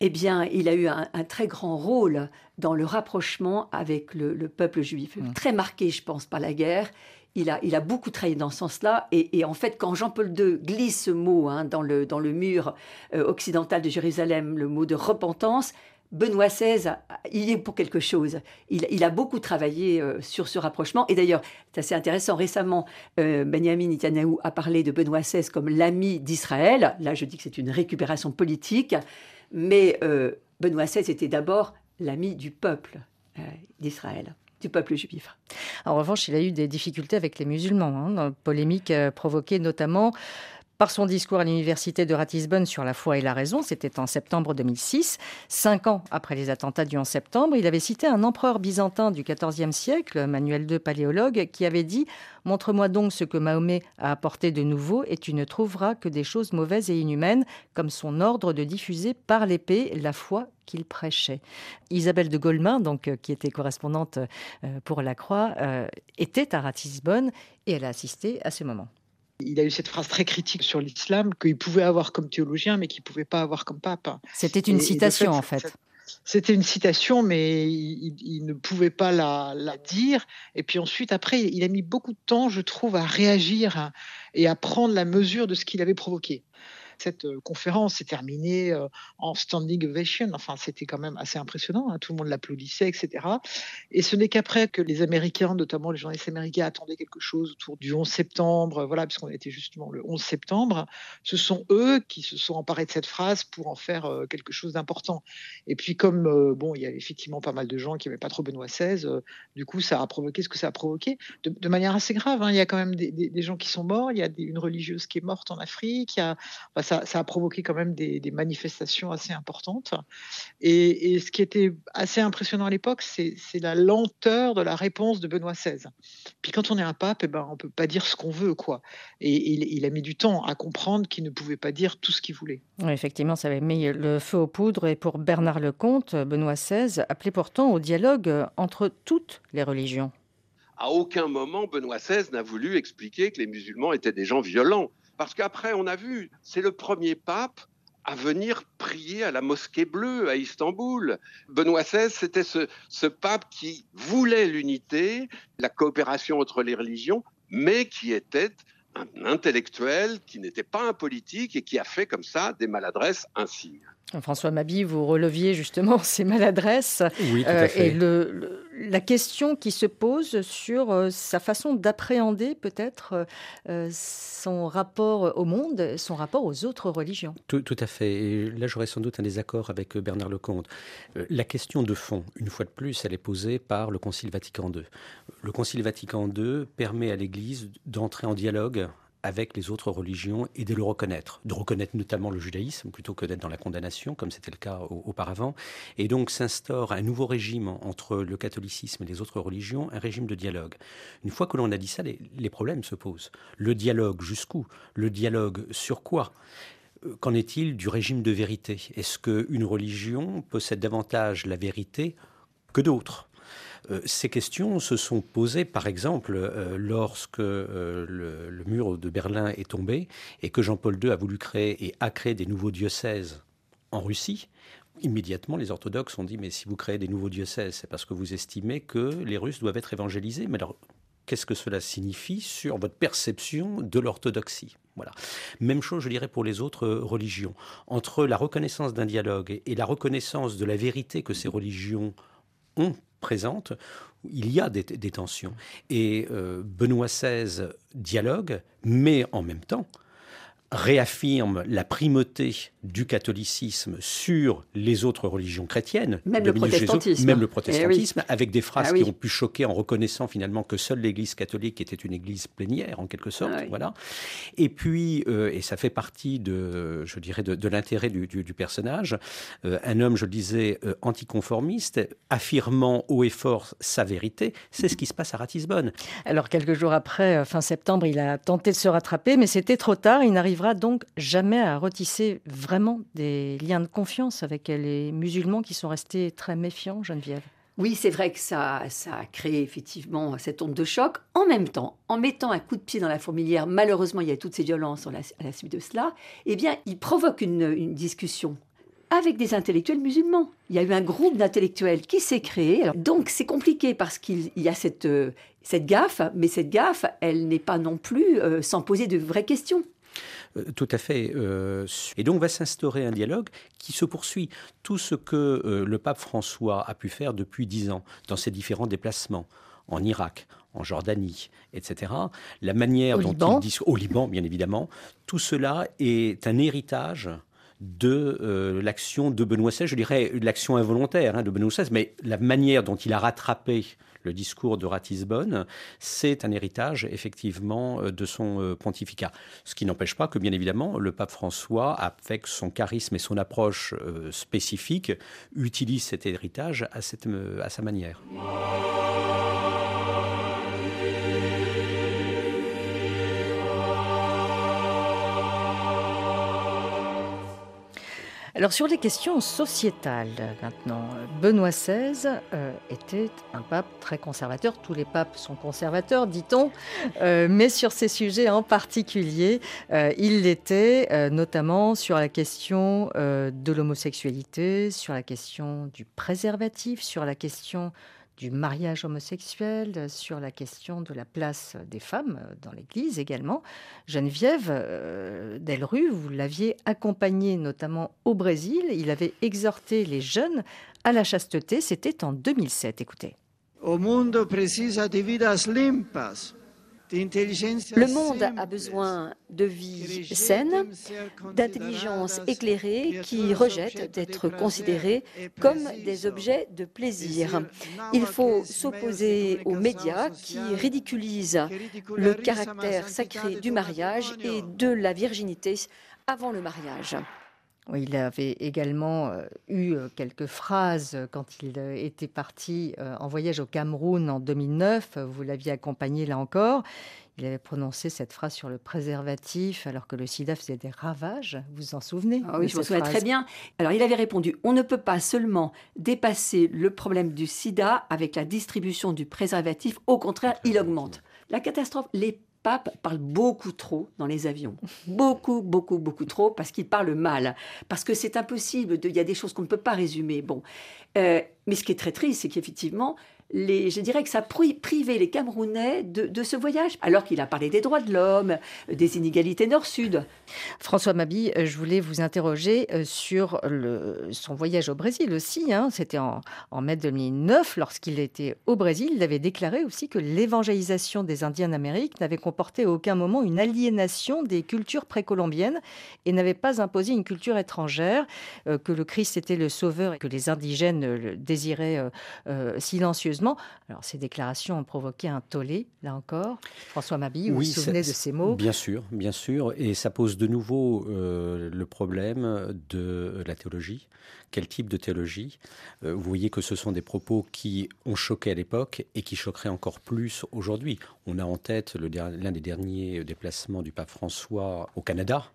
Eh bien, il a eu un, très grand rôle dans le rapprochement avec le, peuple juif, mmh. très marqué, je pense, par la guerre. il a, il a beaucoup travaillé dans ce sens-là. Et, en fait, quand Jean-Paul II glisse ce mot hein, dans, le, dans le mur euh, occidental de Jérusalem, le mot de repentance, Benoît XVI, il est pour quelque chose. Il, a beaucoup travaillé euh, sur ce rapprochement. Et d'ailleurs, c'est assez intéressant. Récemment, euh, Benjamin Netanyahu a parlé de Benoît XVI comme l'ami d'Israël. Là, je dis que c'est une récupération politique. Mais Benoît XVI était d'abord l'ami du peuple d'Israël du peuple juif. En revanche, il a eu des difficultés avec les musulmans, hein, polémique euh, provoquée notamment par son discours à l'université de Ratisbonne sur la foi et la raison, c'était en septembre 2006, cinq ans après les attentats du 11 septembre, il avait cité un empereur byzantin du XIVe siècle, Manuel II paléologue, qui avait dit Montre-moi donc ce que Mahomet a apporté de nouveau, et tu ne trouveras que des choses mauvaises et inhumaines, comme son ordre de diffuser par l'épée la foi qu'il prêchait. Isabelle de Golemin, donc, euh, qui était correspondante euh, pour La Croix, euh, était à Ratisbonne et elle a assisté à ce moment. Il a eu cette phrase très critique sur l'islam qu'il pouvait avoir comme théologien, mais qu'il ne pouvait pas avoir comme pape. C'était une citation, en fait. C'était une citation, mais il, ne pouvait pas la, la, dire. Et puis ensuite, après, il a mis beaucoup de temps, je trouve, à réagir et à prendre la mesure de ce qu'il avait provoqué. Cette euh, conférence s'est terminée euh, en standing ovation. Enfin, c'était quand même assez impressionnant. Hein. Tout le monde l'applaudissait, etc. Et ce n'est qu'après que les Américains, notamment les journalistes américains, attendaient quelque chose autour du 11 septembre, voilà, puisqu'on était justement le 11 septembre, ce sont eux qui se sont emparés de cette phrase pour en faire euh, quelque chose d'important. Et puis, comme bon, il y avait effectivement pas mal de gens qui n'avaient pas trop Benoît XVI, du coup, ça a provoqué ce que ça a provoqué de, manière assez grave. Hein. Il y a quand même des, gens qui sont morts. Il y a une religieuse qui est morte en Afrique. Ça, a provoqué quand même des, manifestations assez importantes. Et, ce qui était assez impressionnant à l'époque, c'est la lenteur de la réponse de Benoît XVI. Puis quand on est un pape, eh ben, on peut pas dire ce qu'on veut. quoi. Et il, a mis du temps à comprendre qu'il ne pouvait pas dire tout ce qu'il voulait. effectivement, ça avait mis le feu aux poudres. Et pour Bernard Lecomte, Benoît XVI appelait pourtant au dialogue entre toutes les religions. À aucun moment, Benoît XVI n'a voulu expliquer que les musulmans étaient des gens violents. Parce qu'après, on a vu, c'est le premier pape à venir prier à la mosquée bleue à Istanbul. Benoît XVI, c'était ce, ce pape qui voulait l'unité, la coopération entre les religions, mais qui était un intellectuel, qui n'était pas un politique et qui a fait comme ça des maladresses ainsi. François Mabi, vous releviez justement ces maladresses oui, tout à euh, fait. et le, la question qui se pose sur euh, sa façon d'appréhender peut-être euh, son rapport au monde, son rapport aux autres religions. Tout, à fait. Et là, j'aurais sans doute un désaccord avec Bernard Lecomte. La question de fond, une fois de plus, elle est posée par le Concile Vatican II. Le Concile Vatican II permet à l'Église d'entrer en dialogue avec les autres religions et de le reconnaître, de reconnaître notamment le judaïsme plutôt que d'être dans la condamnation, comme c'était le cas auparavant. Et donc s'instaure un nouveau régime entre le catholicisme et les autres religions, un régime de dialogue. Une fois que l'on a dit ça, les, problèmes se posent. Le dialogue jusqu'où? Le dialogue sur quoi? Euh, Qu'en est-il du régime de vérité? Est-ce qu'une religion possède davantage la vérité que d'autres? Euh, ces questions se sont posées, par exemple, euh, lorsque euh, le, mur de Berlin est tombé et que Jean-Paul II a voulu créer et a créé des nouveaux diocèses en Russie. Immédiatement, les orthodoxes ont dit, mais si vous créez des nouveaux diocèses, c'est parce que vous estimez que les Russes doivent être évangélisés. Mais alors, qu'est-ce que cela signifie sur votre perception de l'orthodoxie? Voilà. Même chose, je dirais, pour les autres religions. Entre la reconnaissance d'un dialogue et la reconnaissance de la vérité que ces religions ont présente, il y a des, tensions. Et euh, Benoît XVI dialogue, mais en même temps, réaffirme la primauté du catholicisme sur les autres religions chrétiennes, même le protestantisme, même le protestantisme, eh avec des phrases ah qui ont pu choquer en reconnaissant finalement que seule l'Église catholique était une Église plénière en quelque sorte, ah voilà. Et puis, euh, et ça fait partie de, je dirais, de, l'intérêt du, personnage, euh, un homme, je le disais, euh, anticonformiste, affirmant haut et fort sa vérité, c'est ce qui se passe à Ratisbonne. Alors quelques jours après, fin septembre, il a tenté de se rattraper, mais c'était trop tard. Il n'arrive donc jamais à retisser vraiment des liens de confiance avec les musulmans qui sont restés très méfiants, Geneviève? Oui, c'est vrai que ça, ça a créé effectivement cette onde de choc. En même temps, en mettant un coup de pied dans la fourmilière, malheureusement, il y a toutes ces violences à la, suite de cela, eh bien, il provoque une, discussion avec des intellectuels musulmans. Il y a eu un groupe d'intellectuels qui s'est créé. donc c'est compliqué parce qu'il y a cette, euh, cette gaffe, mais cette gaffe, elle n'est pas non plus euh, sans poser de vraies questions. Euh, tout à fait. et donc va s'instaurer un dialogue qui se poursuit. Tout ce que le pape François a pu faire depuis dix ans dans ses différents déplacements en Irak, en Jordanie, etc. La manière dont il dit au Liban, bien évidemment, tout cela est un héritage de euh, l'action de Benoît XVI, je dirais l'action involontaire hein, de Benoît XVI, mais la manière dont il a rattrapé le discours de Ratisbonne, c'est un héritage effectivement euh, de son euh, pontificat. Ce qui n'empêche pas que bien évidemment le pape François, avec son charisme et son approche spécifique, utilise cet héritage à sa manière. Alors sur les questions sociétales maintenant, Benoît XVI euh, était un pape très conservateur. Tous les papes sont conservateurs, dit-on, euh, mais sur ces sujets en particulier, euh, il l'était notamment sur la question de l'homosexualité, sur la question du préservatif, sur la question du mariage homosexuel, sur la question de la place des femmes dans l'Église également. Geneviève euh, Delru, vous l'aviez accompagné notamment au Brésil. Il avait exhorté les jeunes à la chasteté. C'était en 2007. Écoutez. Au mundo precisa de vidas limpas le monde a besoin de vie saine, d'intelligence éclairée qui rejette d'être considérés comme des objets de plaisir. Il faut s'opposer aux médias qui ridiculisent le caractère sacré du mariage et de la virginité avant le mariage. Il avait également euh, eu euh, quelques phrases quand il euh, était parti en voyage au Cameroun en 2009. Vous l'aviez accompagné là encore. Il avait prononcé cette phrase sur le préservatif alors que le sida faisait des ravages. Vous vous en souvenez ah Oui, je me souviens très bien. Alors il avait répondu on ne peut pas seulement dépasser le problème du sida avec la distribution du préservatif. Au contraire, il augmente. La catastrophe, les pape parle beaucoup trop dans les avions. Beaucoup, beaucoup, beaucoup trop, parce qu'il parle mal. Parce que c'est impossible, il y a des choses qu'on ne peut pas résumer. Bon. Euh, mais ce qui est très triste, c'est qu'effectivement, je dirais que ça privait les Camerounais de, ce voyage, alors qu'il a parlé des droits de l'homme, des inégalités nord-sud. François Mabi, euh, je voulais vous interroger euh, sur son voyage au Brésil aussi. Hein. C'était en, mai 2009, lorsqu'il était au Brésil. Il avait déclaré aussi que l'évangélisation des Indiens d'Amérique n'avait comporté à aucun moment une aliénation des cultures précolombiennes et n'avait pas imposé une culture étrangère, euh, que le Christ était le sauveur et que les indigènes le désiraient silencieusement alors, ces déclarations ont provoqué un tollé, là encore. François Mabille, vous vous souvenez de ces mots? Bien sûr, bien sûr. Et ça pose de nouveau euh, le problème de la théologie quel type de théologie. Euh, vous voyez que ce sont des propos qui ont choqué à l'époque et qui choqueraient encore plus aujourd'hui. On a en tête l'un des derniers déplacements du pape François au Canada,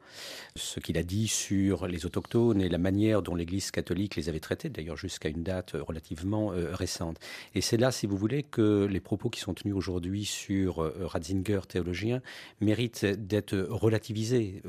ce qu'il a dit sur les autochtones et la manière dont l'Église catholique les avait traités, d'ailleurs jusqu'à une date relativement euh, récente. Et c'est là, si vous voulez, que les propos qui sont tenus aujourd'hui sur euh, Ratzinger, théologien, méritent d'être relativisés.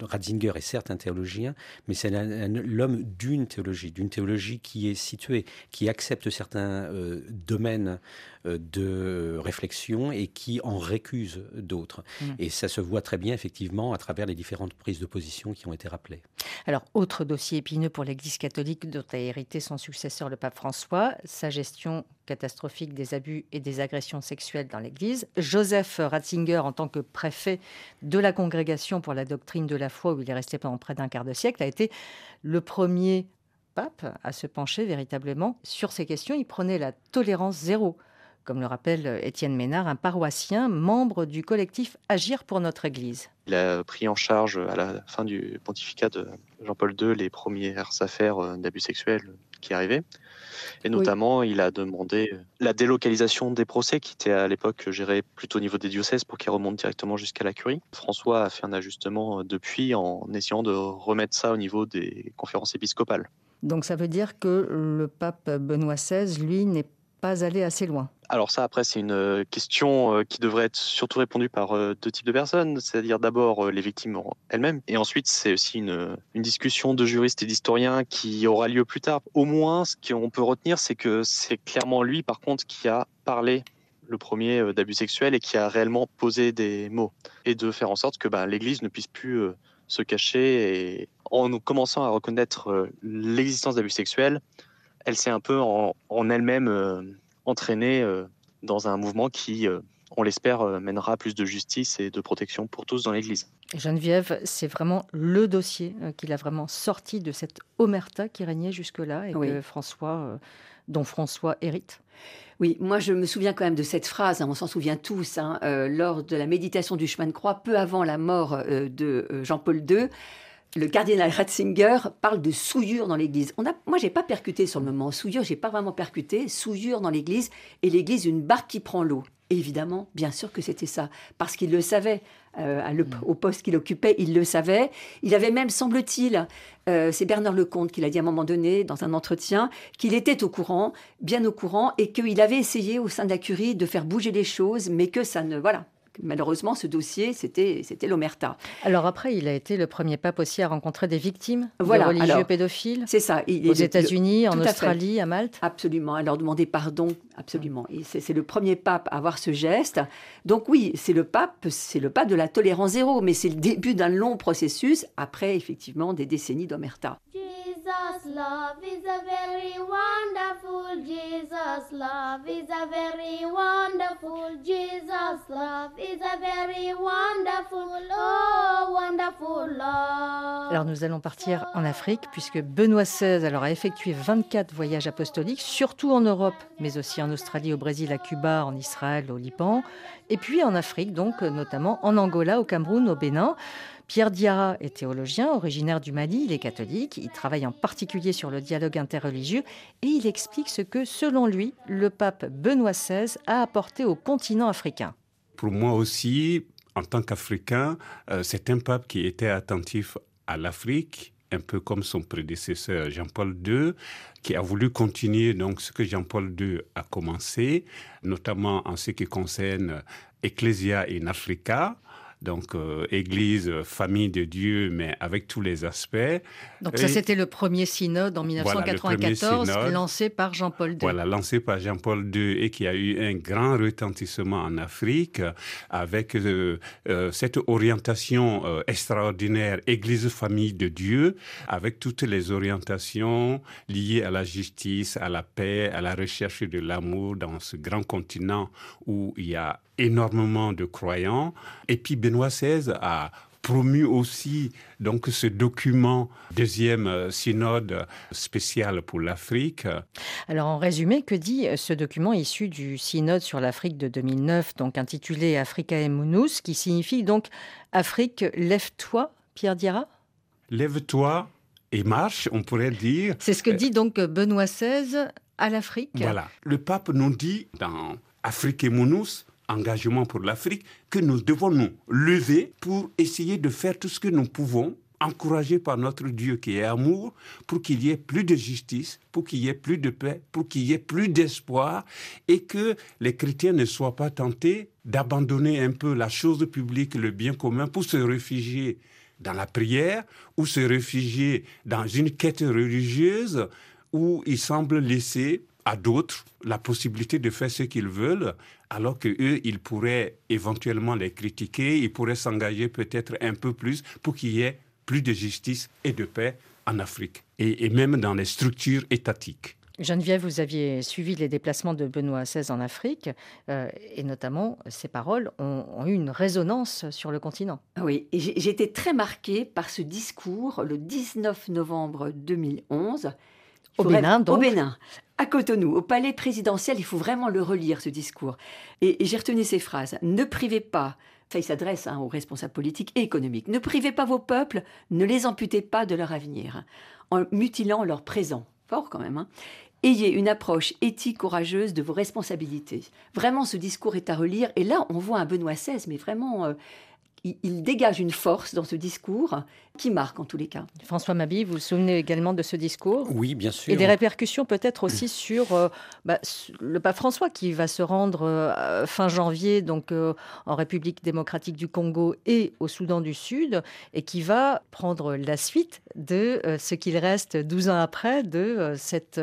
Ratzinger est certes un théologien, mais c'est l'homme d'une théologie, d'une théologie qui est située, qui accepte certains euh, domaines euh, de réflexion et qui en récuse d'autres. Mm. Et ça se voit très bien effectivement à travers les différentes prises de position qui ont été rappelées. Alors, autre dossier épineux pour l'Église catholique dont a hérité son successeur, le pape François, sa gestion catastrophique des abus et des agressions sexuelles dans l'Église. Joseph Ratzinger, en tant que préfet de la Congrégation pour la doctrine de la foi, où il est resté pendant près d'un quart de siècle, a été le premier pape à se pencher véritablement sur ces questions. Il prenait la tolérance zéro, comme le rappelle Étienne Ménard, un paroissien, membre du collectif Agir pour notre Église. Il a pris en charge à la fin du pontificat de Jean-Paul II les premières affaires euh, d'abus sexuels qui arrivaient. Et notamment, il a demandé la délocalisation des procès qui étaient à l'époque gérés plutôt au niveau des diocèses pour qu'ils remontent directement jusqu'à la curie. François a fait un ajustement depuis en essayant de remettre ça au niveau des conférences épiscopales. Donc ça veut dire que le pape Benoît XVI, lui, n'est pas allé assez loin. alors ça, après, c'est une euh, question euh, qui devrait être surtout répondue par euh, deux types de personnes, c'est-à-dire d'abord les victimes elles-mêmes, et ensuite c'est aussi une, discussion de juristes et d'historiens qui aura lieu plus tard. Au moins, ce qu'on peut retenir, c'est que c'est clairement lui, par contre, qui a parlé le premier d'abus sexuels et qui a réellement posé des mots, et de faire en sorte que bah, l'Église ne puisse plus se cacher, et en commençant à reconnaître l'existence d'abus sexuels, elle s'est un peu en, en elle-même entraîner euh, dans un mouvement qui, euh, on l'espère, euh, mènera à plus de justice et de protection pour tous dans l'Église. Geneviève, c'est vraiment le dossier qu'il a vraiment sorti de cette omerta qui régnait jusque-là et que François, dont François hérite. Oui, moi je me souviens quand même de cette phrase, hein, on s'en souvient tous, hein, lors de la méditation du chemin de croix, peu avant la mort de Jean-Paul II le cardinal Ratzinger parle de souillure dans l'Église. On a, moi, j'ai pas percuté sur le moment souillure, j'ai pas vraiment percuté souillure dans l'Église et l'Église une barque qui prend l'eau. Évidemment, bien sûr que c'était ça, parce qu'il le savait. Euh, mm. au poste qu'il occupait, il le savait. Il avait même, semble-t-il, euh, c'est Bernard Lecomte qui l'a dit à un moment donné dans un entretien, qu'il était au courant, bien au courant, et qu'il avait essayé au sein de la curie de faire bouger les choses, mais que ça ne, voilà, malheureusement, ce dossier, c'était, l'Omerta. Alors après, il a été le premier pape aussi à rencontrer des victimes de religieux pédophiles. C'est ça. Il aux États-Unis, en Australie, à, Malte. Absolument. À leur demander pardon, absolument. Et c'est, le premier pape à avoir ce geste. Donc oui, c'est le pape, c'est le pape de la tolérance zéro, mais c'est le début d'un long processus après effectivement des décennies d'Omerta. Jesus love is a very wonderful Jesus love is a very wonderful Jesus love oh. Alors nous allons partir en Afrique puisque Benoît XVI a effectué 24 voyages apostoliques surtout en Europe mais aussi en Australie, au Brésil, à Cuba, en Israël, au Liban et puis en Afrique donc notamment en Angola, au Cameroun, au Bénin. Pierre Diarra est théologien, originaire du Mali, il est catholique, il travaille en particulier sur le dialogue interreligieux et il explique ce que, selon lui, le pape Benoît XVI a apporté au continent africain. Pour moi aussi, en tant qu'Africain, euh, c'est un pape qui était attentif à l'Afrique, un peu comme son prédécesseur Jean-Paul II, qui a voulu continuer donc ce que Jean-Paul II a commencé, notamment en ce qui concerne Ecclesia in Africa, donc euh, Église, famille de Dieu, mais avec tous les aspects. Donc ça, c'était le premier synode en 1994, lancé par Jean-Paul II. Voilà, lancé par Jean-Paul II et qui a eu un grand retentissement en Afrique avec euh, euh, cette orientation extraordinaire Église, famille de Dieu, avec toutes les orientations liées à la justice, à la paix, à la recherche de l'amour dans ce grand continent où il y a énormément de croyants. Et puis Benoît XVI a promu aussi donc ce document deuxième euh, synode spécial pour l'Afrique. Alors en résumé, que dit euh, ce document issu du synode sur l'Afrique de 2009, donc intitulé Africa Emunus, qui signifie donc Afrique, lève-toi, Pierre Diarra Lève-toi et marche, on pourrait dire. C'est ce que dit donc Benoît XVI à l'Afrique. Voilà. Le pape nous dit dans Afrique Emunus engagement pour l'Afrique que nous devons nous lever pour essayer de faire tout ce que nous pouvons encouragé par notre Dieu qui est amour, pour qu'il y ait plus de justice, pour qu'il y ait plus de paix, pour qu'il y ait plus d'espoir, et que les chrétiens ne soient pas tentés d'abandonner un peu la chose publique, le bien commun, pour se réfugier dans la prière, ou se réfugier dans une quête religieuse où ils semblent laisser à d'autres la possibilité de faire ce qu'ils veulent, alors que eux, ils pourraient éventuellement les critiquer, ils pourraient s'engager peut-être un peu plus pour qu'il y ait plus de justice et de paix en Afrique, et, même dans les structures étatiques. Geneviève, vous aviez suivi les déplacements de Benoît XVI en Afrique, euh, et notamment ces paroles ont, ont, eu une résonance sur le continent. Oui, été très marquée par ce discours le 19 novembre 2011 au Bénin, donc. Au Bénin, à Cotonou, au palais présidentiel. Il faut vraiment le relire, ce discours. Et, j'ai retenu ces phrases. Ne privez pas, ça il s'adresse hein, aux responsables politiques et économiques, ne privez pas vos peuples, ne les amputez pas de leur avenir, en mutilant leur présent. Fort quand même. Hein. Ayez une approche éthique courageuse de vos responsabilités. Vraiment, ce discours est à relire. Et là, on voit un Benoît XVI, mais vraiment, euh, il, dégage une force dans ce discours. Qui marque en tous les cas. François Mabi, vous vous souvenez également de ce discours Oui, bien sûr. Et des répercussions peut-être aussi sur euh, bah, le pape François qui va se rendre euh, fin janvier donc euh, en République démocratique du Congo et au Soudan du Sud et qui va prendre la suite de ce qu'il reste 12 ans après de cette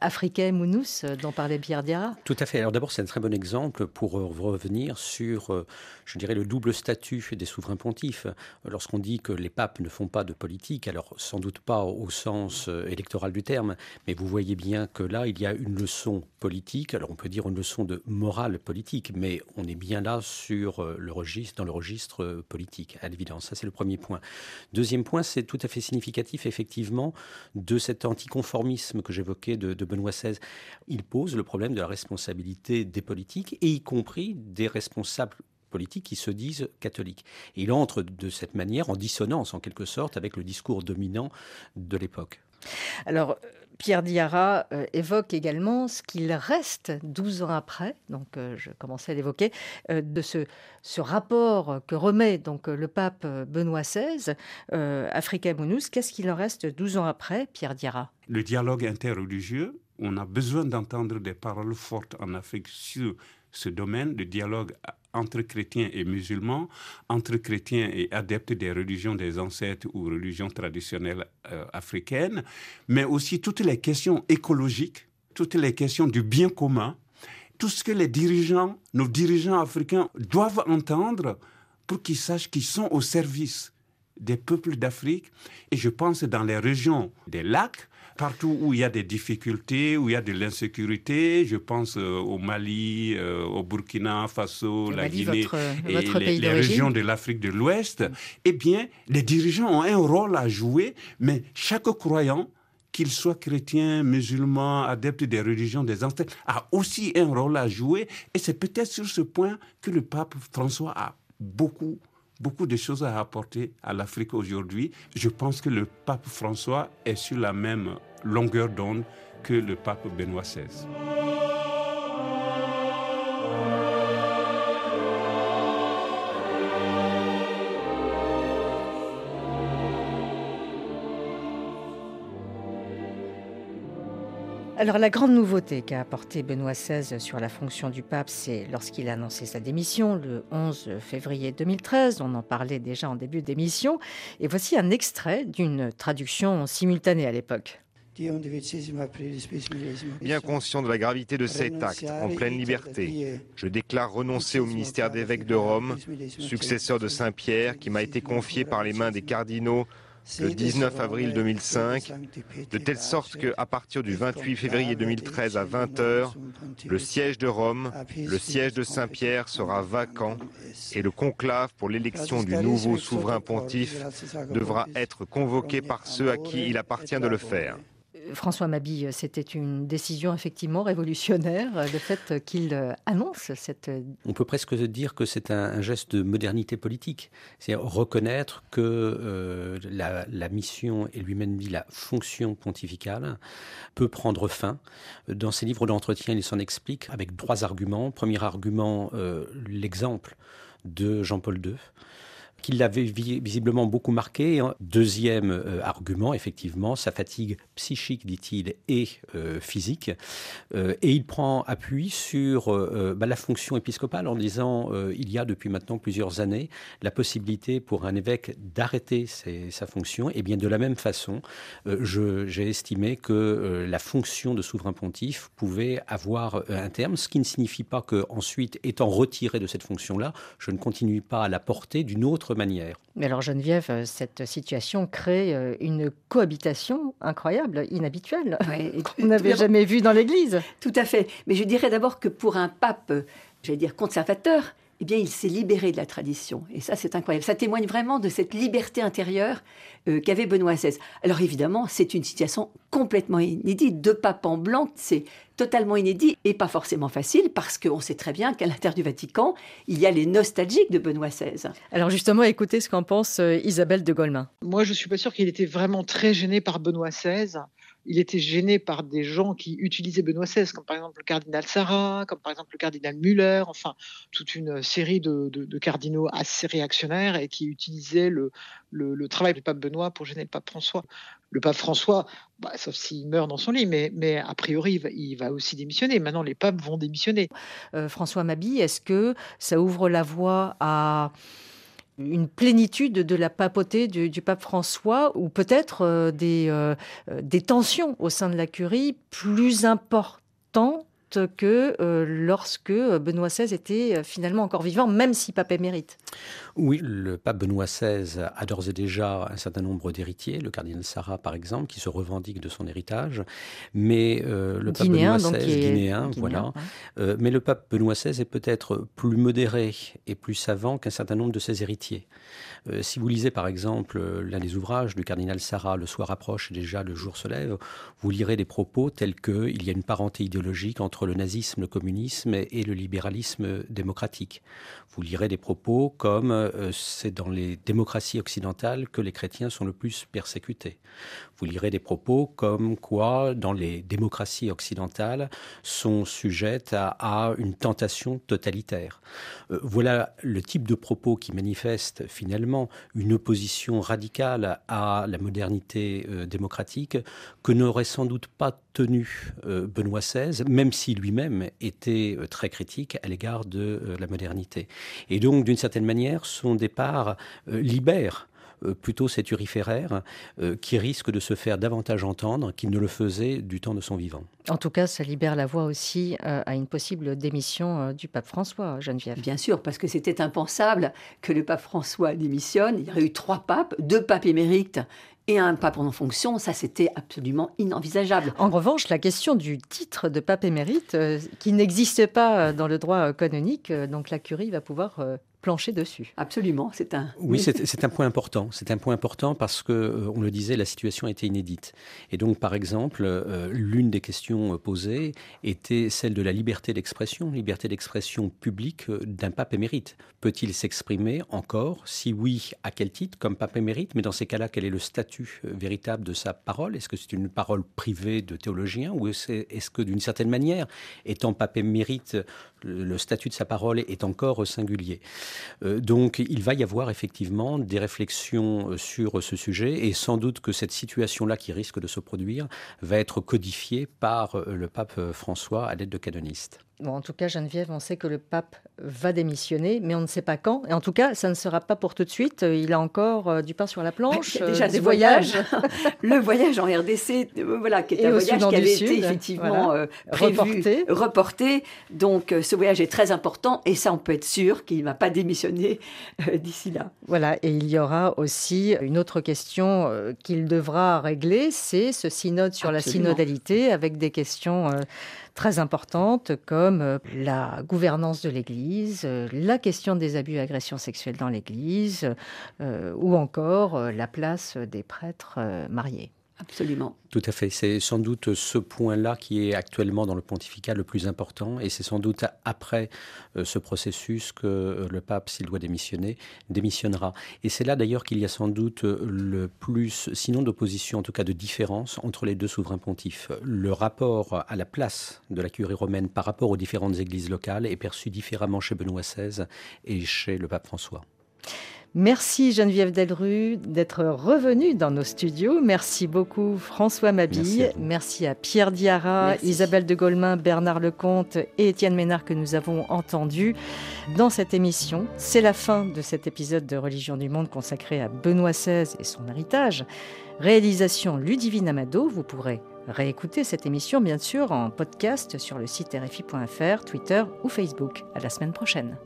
africaine Mounous dont parlait Pierre Diarra. Tout à fait. Alors d'abord, c'est un très bon exemple pour revenir sur, je dirais, le double statut des souverains pontifes. Lorsqu'on dit que les papes ne font pas de politique, alors sans doute pas au sens euh, électoral du terme, mais vous voyez bien que là, il y a une leçon politique, alors on peut dire une leçon de morale politique, mais on est bien là sur euh, le registre, dans le registre euh, politique, à l'évidence. Ça, c'est le premier point. Deuxième point, c'est tout à fait significatif, effectivement, de cet anticonformisme que j'évoquais de, de Benoît XVI. Il pose le problème de la responsabilité des politiques, et y compris des responsables politiques qui se disent catholiques. Et il entre de cette manière en dissonance, en quelque sorte, avec le discours dominant de l'époque. Alors, Pierre Diarra euh, évoque également ce qu'il reste 12 ans après, donc euh, je commençais à l'évoquer, euh, de ce, ce, rapport que remet donc le pape Benoît XVI, Africa Mounous. Qu'est-ce qu'il en reste 12 ans après, Pierre Diarra? Le dialogue interreligieux, on a besoin d'entendre des paroles fortes en Afrique sur ce domaine, de dialogue entre chrétiens et musulmans, entre chrétiens et adeptes des religions des ancêtres ou religions traditionnelles euh, africaines, mais aussi toutes les questions écologiques, toutes les questions du bien commun, tout ce que les dirigeants, nos dirigeants africains doivent entendre pour qu'ils sachent qu'ils sont au service des peuples d'Afrique. Et je pense dans les régions des lacs, partout où il y a des difficultés, où il y a de l'insécurité, je pense euh, au Mali, euh, au Burkina Faso, la Guinée et les, régions de l'Afrique de l'Ouest, eh bien, les dirigeants ont un rôle à jouer, mais chaque croyant qu'il soit chrétien, musulman, adepte des religions des ancêtres, a aussi un rôle à jouer. Et c'est peut-être sur ce point que le pape François a beaucoup beaucoup de choses à apporter à l'Afrique aujourd'hui. Je pense que le pape François est sur la même longueur d'onde que le pape Benoît XVI. Alors la grande nouveauté qu'a apporté Benoît XVI sur la fonction du pape, c'est lorsqu'il a annoncé sa démission le 11 février 2013. On en parlait déjà en début d'émission. Et voici un extrait d'une traduction simultanée à l'époque. Bien conscient de la gravité de cet acte, en pleine liberté, je déclare renoncer au ministère d'évêque de Rome, successeur de Saint-Pierre, qui m'a été confié par les mains des cardinaux le 19 avril 2005, de telle sorte qu'à partir du 28 février 2013 à 20h, le siège de Rome, le siège de Saint-Pierre sera vacant et le conclave pour l'élection du nouveau souverain pontife devra être convoqué par ceux à qui il appartient de le faire. François Mabille, c'était une décision effectivement révolutionnaire, le fait qu'il euh, annonce cette... On peut presque dire que c'est un, geste de modernité politique, c'est reconnaître que euh, la, mission, et lui-même dit la fonction pontificale, peut prendre fin. Dans ses livres d'entretien, il s'en explique avec trois arguments. Premier argument, euh, l'exemple de Jean-Paul II qui l'avait visiblement beaucoup marqué. Deuxième euh, argument, effectivement, sa fatigue psychique, dit-il, et euh, physique. Euh, et il prend appui sur bah, la fonction épiscopale en disant il y a depuis maintenant plusieurs années la possibilité pour un évêque d'arrêter sa fonction. Et bien de la même façon, j'ai estimé que la fonction de souverain pontife pouvait avoir un terme, ce qui ne signifie pas que ensuite, étant retiré de cette fonction-là, je ne continue pas à la porter d'une autre manière. Mais alors Geneviève, euh, cette situation crée euh, une cohabitation incroyable, inhabituelle, qu'on n'avait jamais vue dans l'Église. Tout à fait. Mais je dirais d'abord que pour un pape, j'allais dire conservateur, eh bien, il s'est libéré de la tradition. Et ça, c'est incroyable. Ça témoigne vraiment de cette liberté intérieure euh, qu'avait Benoît XVI. Alors évidemment, c'est une situation complètement inédite. Deux papes en blanc, c'est totalement inédit et pas forcément facile parce qu'on sait très bien qu'à l'intérieur du Vatican, il y a les nostalgiques de Benoît XVI. Alors justement, écoutez ce qu'en pense euh, Isabelle de Golemin. Moi, je suis pas sûre qu'il était vraiment très gêné par Benoît XVI. Il était gêné par des gens qui utilisaient Benoît XVI, comme par exemple le cardinal Sarah, comme par exemple le cardinal Muller, enfin toute une série de, cardinaux assez réactionnaires et qui utilisaient le, travail du pape Benoît pour gêner le pape François. Le pape François, bah, sauf s'il meurt dans son lit, mais, mais a priori, il va, aussi démissionner. Maintenant, les papes vont démissionner. Euh, François Mabi, est-ce que ça ouvre la voie à une plénitude de la papauté du, pape François ou peut-être euh, des, euh, des tensions au sein de la curie plus importantes que euh, lorsque Benoît XVI était finalement encore vivant, même si pape émérite. Oui, le pape Benoît XVI a d'ores et déjà un certain nombre d'héritiers, le cardinal Sarah par exemple, qui se revendique de son héritage, mais le pape Benoît XVI, guinéen, voilà, mais le pape Benoît XVI est peut-être plus modéré et plus savant qu'un certain nombre de ses héritiers. Euh, si vous lisez par exemple euh, l'un des ouvrages du cardinal Sarah, Le soir approche et déjà le jour se lève, vous lirez des propos tels qu'il y a une parenté idéologique entre le nazisme, le communisme et le libéralisme démocratique. Vous lirez des propos comme euh, c'est dans les démocraties occidentales que les chrétiens sont le plus persécutés. Vous lirez des propos comme quoi dans les démocraties occidentales sont sujettes à, une tentation totalitaire. voilà le type de propos qui manifestent finalement une opposition radicale à la modernité euh, démocratique que n'aurait sans doute pas tenu euh, Benoît XVI, même si lui-même était euh, très critique à l'égard de la modernité. Et donc, d'une certaine manière, son départ libère euh, plutôt cet uriféraire euh, qui risque de se faire davantage entendre qu'il ne le faisait du temps de son vivant. En tout cas, ça libère la voie aussi euh, à une possible démission du pape François, Geneviève. Bien sûr, parce que c'était impensable que le pape François démissionne. Il y aurait eu trois papes, deux papes émérites et un pape en fonction, ça c'était absolument inenvisageable. En revanche, la question du titre de pape émérite, qui n'existe pas dans le droit canonique, donc la curie va pouvoir plancher dessus. Absolument, c'est un. Oui, c'est un point important. C'est un point important parce que, euh, on le disait, la situation était inédite. Et donc, par exemple, euh, l'une des questions posées était celle de la liberté d'expression, liberté d'expression publique euh, d'un pape émérite. Peut-il s'exprimer encore? Si oui, à quel titre? Comme pape émérite? Mais dans ces cas-là, quel est le statut véritable de sa parole? Est-ce que c'est une parole privée de théologien ou est-ce que, d'une certaine manière, étant pape émérite, le statut de sa parole est encore singulier. Euh, donc il va y avoir effectivement des réflexions euh, sur ce sujet et sans doute que cette situation-là qui risque de se produire va être codifiée par euh, le pape François à l'aide de canonistes en tout cas, Geneviève, on sait que le pape va démissionner, mais on ne sait pas quand. Et en tout cas, ça ne sera pas pour tout de suite. Il a encore euh, du pain sur la planche. déjà euh, des voyages. le voyage en RDC, euh, voilà, qui est un voyage qui avait été effectivement prévu, reporté. Donc, ce voyage est très important et ça, on peut être sûr qu'il ne va pas démissionner d'ici là. Voilà, et il y aura aussi une autre question qu'il devra régler, c'est ce synode sur la synodalité avec des questions très importantes comme euh, la gouvernance de l'Église, euh, la question des abus et agressions sexuelles dans l'Église euh, ou encore la place des prêtres mariés. Absolument. Tout à fait. C'est sans doute ce point-là qui est actuellement dans le pontificat le plus important. Et c'est sans doute après euh, ce processus que euh, le pape, s'il doit démissionner, démissionnera. Et c'est là d'ailleurs qu'il y a sans doute le plus, sinon d'opposition, en tout cas de différence entre les deux souverains pontifs. Le rapport à la place de la curie romaine par rapport aux différentes églises locales est perçu différemment chez Benoît XVI et chez le pape François. Merci Geneviève Delru d'être revenue dans nos studios. Merci beaucoup François Mabille. Merci à, Pierre Diarra, Isabelle de Golemin, Bernard Lecomte et Étienne Ménard que nous avons entendus dans cette émission. C'est la fin de cet épisode de Religion du Monde consacré à Benoît XVI et son héritage. Réalisation Ludivine Amado. Vous pourrez réécouter cette émission bien sûr en podcast sur le site rfi.fr, Twitter ou Facebook. À la semaine prochaine.